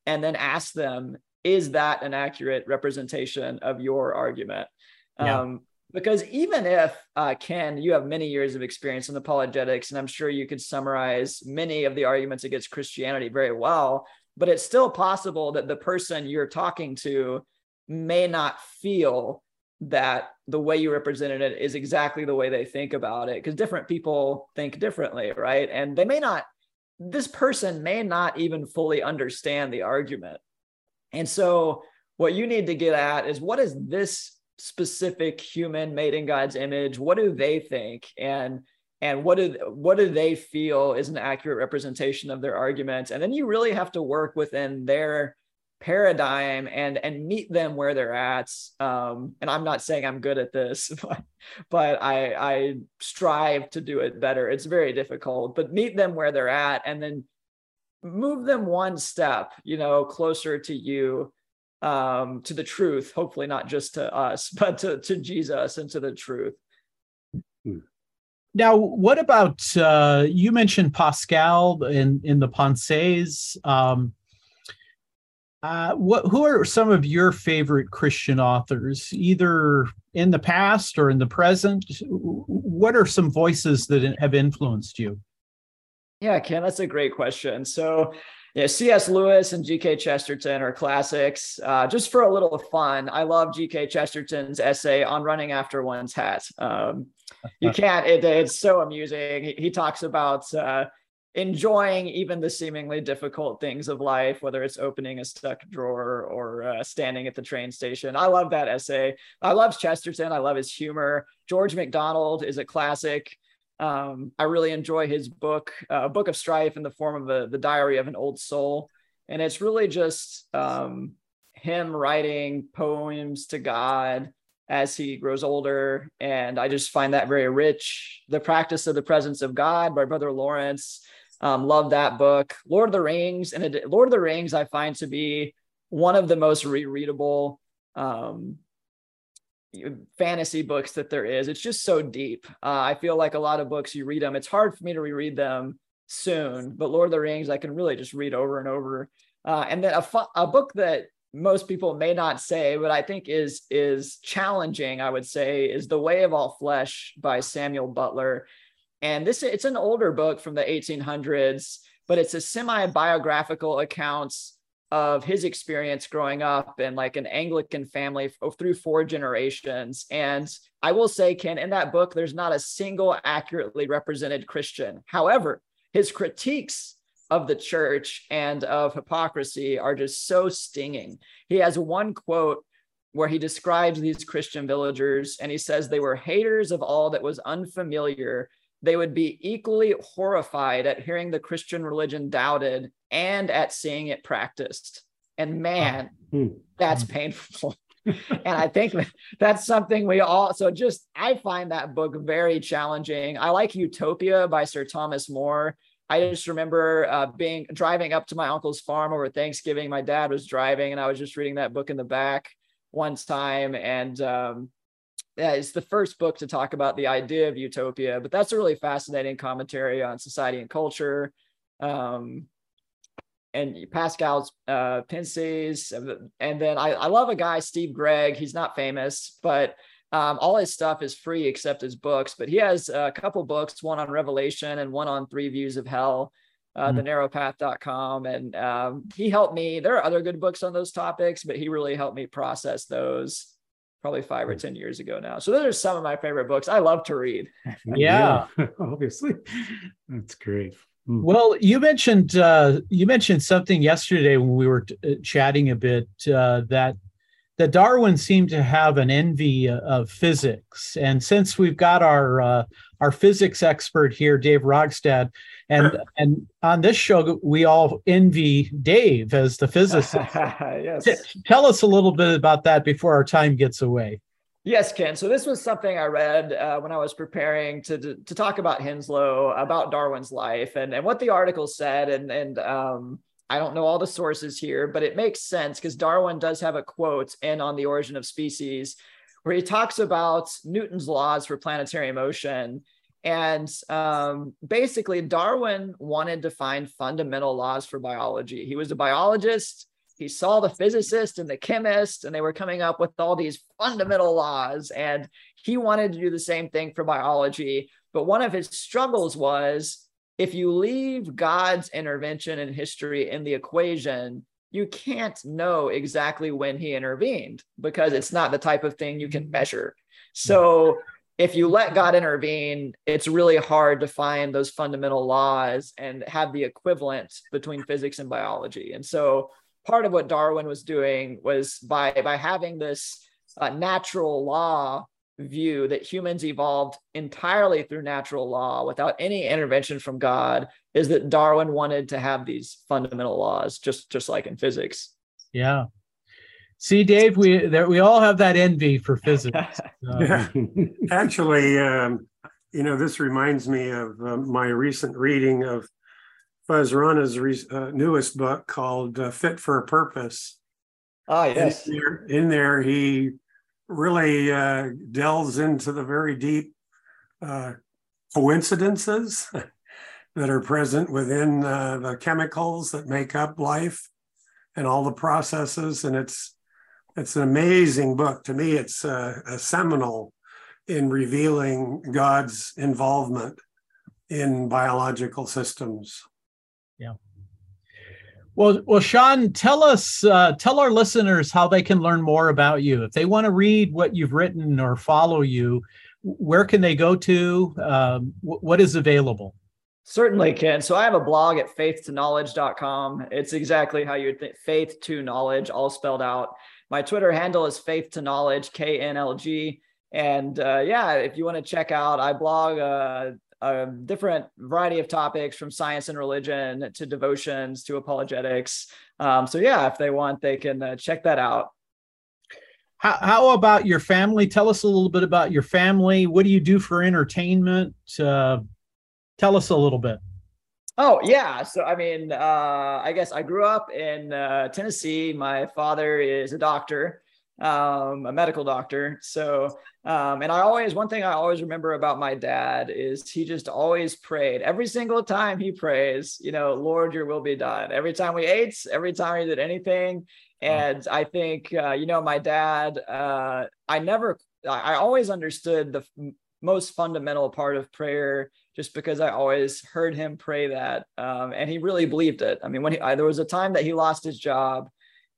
and then ask them is that an accurate representation of your argument? Yeah. Um, because even if uh, Ken, you have many years of experience in apologetics, and I'm sure you could summarize many of the arguments against Christianity very well, but it's still possible that the person you're talking to may not feel that the way you represented it is exactly the way they think about it because different people think differently right and they may not this person may not even fully understand the argument and so, what you need to get at is what is this specific human made in God's image? What do they think? And and what do what do they feel is an accurate representation of their argument? And then you really have to work within their paradigm and and meet them where they're at um, and i'm not saying i'm good at this but, but i i strive to do it better it's very difficult but meet them where they're at and then move them one step, you know, closer to you, um, to the truth, hopefully not just to us, but to, to Jesus and to the truth. Hmm. Now, what about uh, you mentioned Pascal in in the Pensées? Um, uh, what who are some of your favorite Christian authors, either in the past or in the present? What are some voices that have influenced you? Yeah, Ken, that's a great question. So, yeah, C.S. Lewis and G.K. Chesterton are classics. Uh, just for a little fun, I love G.K. Chesterton's essay on running after one's hat. Um, you can't, it, it's so amusing. He, he talks about uh, enjoying even the seemingly difficult things of life, whether it's opening a stuck drawer or uh, standing at the train station. I love that essay. I love Chesterton. I love his humor. George MacDonald is a classic. Um, I really enjoy his book, uh, Book of Strife, in the form of a, the Diary of an Old Soul, and it's really just um, him writing poems to God as he grows older, and I just find that very rich. The Practice of the Presence of God by Brother Lawrence, um, love that book. Lord of the Rings, and Lord of the Rings, I find to be one of the most rereadable um, fantasy books that there is. It's just so deep. Uh, I feel like a lot of books, you read them, it's hard for me to reread them soon, but Lord of the Rings, I can really just read over and over. Uh, and then a, fu- a book that most people may not say, but I think is is challenging. I would say is The Way of All Flesh by Samuel Butler, and this it's an older book from the 1800s, but it's a semi biographical account of his experience growing up in like an Anglican family oh, through four generations. And I will say, Ken, in that book, there's not a single accurately represented Christian. However, his critiques of the church and of hypocrisy are just so stinging. He has one quote where he describes these Christian villagers and he says they were haters of all that was unfamiliar they would be equally horrified at hearing the Christian religion doubted and at seeing it practiced. And man, hmm. that's painful. and I think that's something we all, so just, I find that book very challenging. I like Utopia by Sir Thomas More. I just remember uh, being driving up to my uncle's farm over Thanksgiving. My dad was driving, and I was just reading that book in the back one time, and um, yeah, it's the first book to talk about the idea of utopia, but that's a really fascinating commentary on society and culture. Um, and Pascal's uh. And then I, I love a guy, Steve Gregg. He's not famous, but um, all his stuff is free except his books. But he has a couple books, one on Revelation and one on Three Views of Hell, uh, mm-hmm. thenarrowpath.com. And um, he helped me. There are other good books on those topics, but he really helped me process those probably five or hmm. 10 years ago now. So those are some of my favorite books. I love to read. Yeah, yeah obviously. That's great. Mm. Well, you mentioned uh, you mentioned something yesterday when we were t- uh, chatting a bit uh, that that Darwin seemed to have an envy of physics. And since we've got our uh, our physics expert here, Dave Rogstad, and and on this show we all envy Dave as the physicist. yes. Tell us a little bit about that before our time gets away. Yes, Ken. So this was something I read uh, when I was preparing to, to, to talk about Henslow, about Darwin's life, and and what the article said, and and um, I don't know all the sources here, but it makes sense because Darwin does have a quote in on the origin of species where he talks about Newton's laws for planetary motion. And um, basically, Darwin wanted to find fundamental laws for biology. He was a biologist. He saw the physicist and the chemist, and they were coming up with all these fundamental laws. And he wanted to do the same thing for biology. But one of his struggles was if you leave God's intervention in history in the equation, you can't know exactly when he intervened because it's not the type of thing you can measure. So if you let God intervene, it's really hard to find those fundamental laws and have the equivalent between physics and biology. And so part of what Darwin was doing was by by having this uh, natural law view that humans evolved entirely through natural law without any intervention from God is that Darwin wanted to have these fundamental laws, just just like in physics. Yeah. See, Dave, we there we all have that envy for physics. yeah. Actually, um, you know, this reminds me of uh, my recent reading of Fuz Rana's re- uh, newest book called uh, "Fit for a Purpose." Ah, yes. In there, in there he really uh, delves into the very deep uh, coincidences that are present within uh, the chemicals that make up life and all the processes. And it's it's an amazing book. To me, it's a, a seminal in revealing God's involvement in biological systems. Well, well, Sean, tell us, uh, tell our listeners how they can learn more about you. If they want to read what you've written or follow you, where can they go to? Um, what is available? Certainly, Ken. So I have a blog at faith2knowledge.com. It's exactly how you'd think faith to knowledge, all spelled out. My Twitter handle is faith to knowledge, K N L G. And uh, yeah, if you want to check out, I blog uh, a different variety of topics from science and religion to devotions to apologetics. Um, so yeah, if they want, they can uh, check that out. How, how about your family? Tell us a little bit about your family. What do you do for entertainment? Uh, tell us a little bit. Oh yeah, so I mean, uh, I guess I grew up in uh, Tennessee. My father is a doctor, um, a medical doctor. So, um, and I always, one thing I always remember about my dad is he just always prayed every single time he prays, you know, Lord, your will be done. Every time we ate, every time he did anything. And I think, uh, you know, my dad, uh, I never, I always understood the f- most fundamental part of prayer just because I always heard him pray that. Um, and he really believed it. I mean, when he, I, there was a time that he lost his job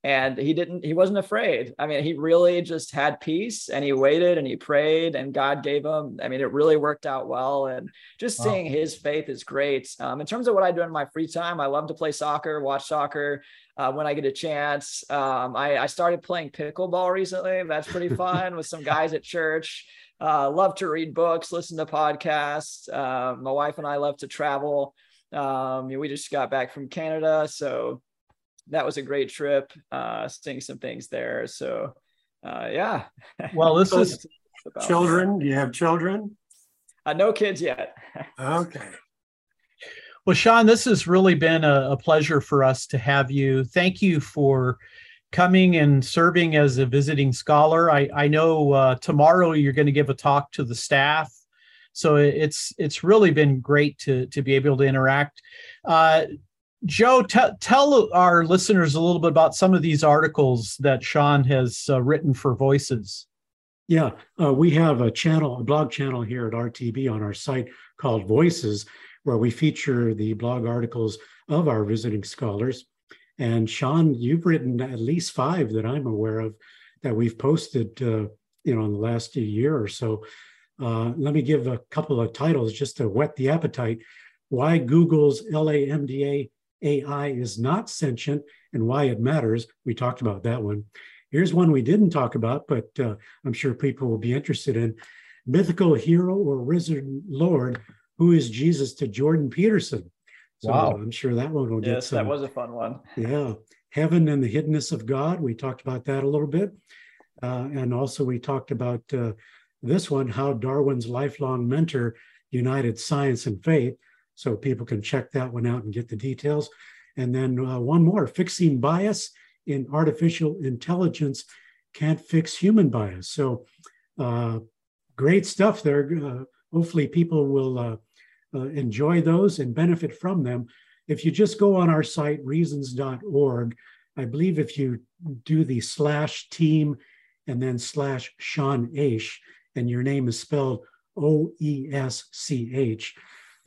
and he didn't he wasn't afraid. I mean he really just had peace and he waited and he prayed and god gave him i mean it really worked out well. And just wow. seeing his faith is great. Um, in terms of what i do in my free time i love to play soccer watch soccer uh, when i get a chance. Um, I, I, started playing pickleball recently. That's pretty fun with some guys at church. Uh, love to read books listen to podcasts. Uh, my wife and i love to travel. Um, we just got back from canada so that was a great trip, uh, seeing some things there. So, uh, yeah. Well, this is children. Do you have children? Uh, no kids yet. okay. Well, Sean, this has really been a, a, pleasure for us to have you. Thank you for coming and serving as a visiting scholar. I, I know uh, tomorrow you're going to give a talk to the staff, so it's it's really been great to to be able to interact. Uh, Joe, t- tell our listeners a little bit about some of these articles that Sean has uh, written for Voices. Yeah, uh, we have a channel, a blog channel here at RTB on our site called Voices, where we feature the blog articles of our visiting scholars. And Sean, you've written at least five that I'm aware of that we've posted, uh, you know, in the last year or so. Uh, let me give a couple of titles just to whet the appetite. Why Google's LaMDA AI is not sentient and why it matters. We talked about that one. Here's one we didn't talk about, but uh, I'm sure people will be interested in mythical hero or risen Lord. Who is Jesus to Jordan Peterson? So wow. I'm sure that one will get yes, some. that was a fun one. Yeah. Heaven and the hiddenness of God. We talked about that a little bit. Uh, and also, we talked about uh, this one how Darwin's lifelong mentor united science and faith. So people can check that one out and get the details. And then uh, one more fixing bias in artificial intelligence can't fix human bias. So, uh, great stuff there. Uh, hopefully, people will uh, uh, enjoy those and benefit from them. If you just go on our site, reasons.org, I believe if you do the slash team and then slash Sean Oesch, and your name is spelled O E S C H,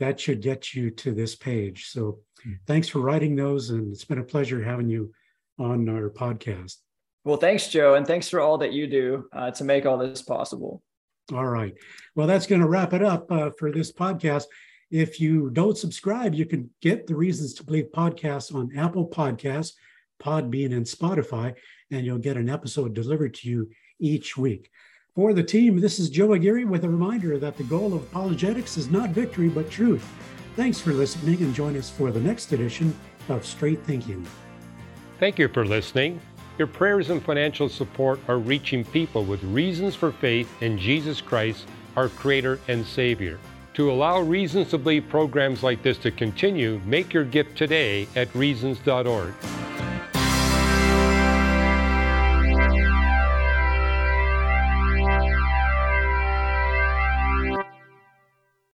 that should get you to this page. So hmm. thanks for writing those, and it's been a pleasure having you on our podcast. Well, thanks, Joe, and thanks for all that you do uh, to make all this possible. All right. Well, that's going to wrap it up uh, for this podcast. If you don't subscribe, you can get the Reasons to Believe podcast on Apple Podcasts, Podbean, and Spotify, and you'll get an episode delivered to you each week. For the team, this is Joe Aguirre with a reminder that the goal of apologetics is not victory, but truth. Thanks for listening and join us for the next edition of Straight Thinking. Thank you for listening. Your prayers and financial support are reaching people with reasons for faith in Jesus Christ, our Creator and Savior. To allow Reasons to Believe programs like this to continue, make your gift today at reasons.org.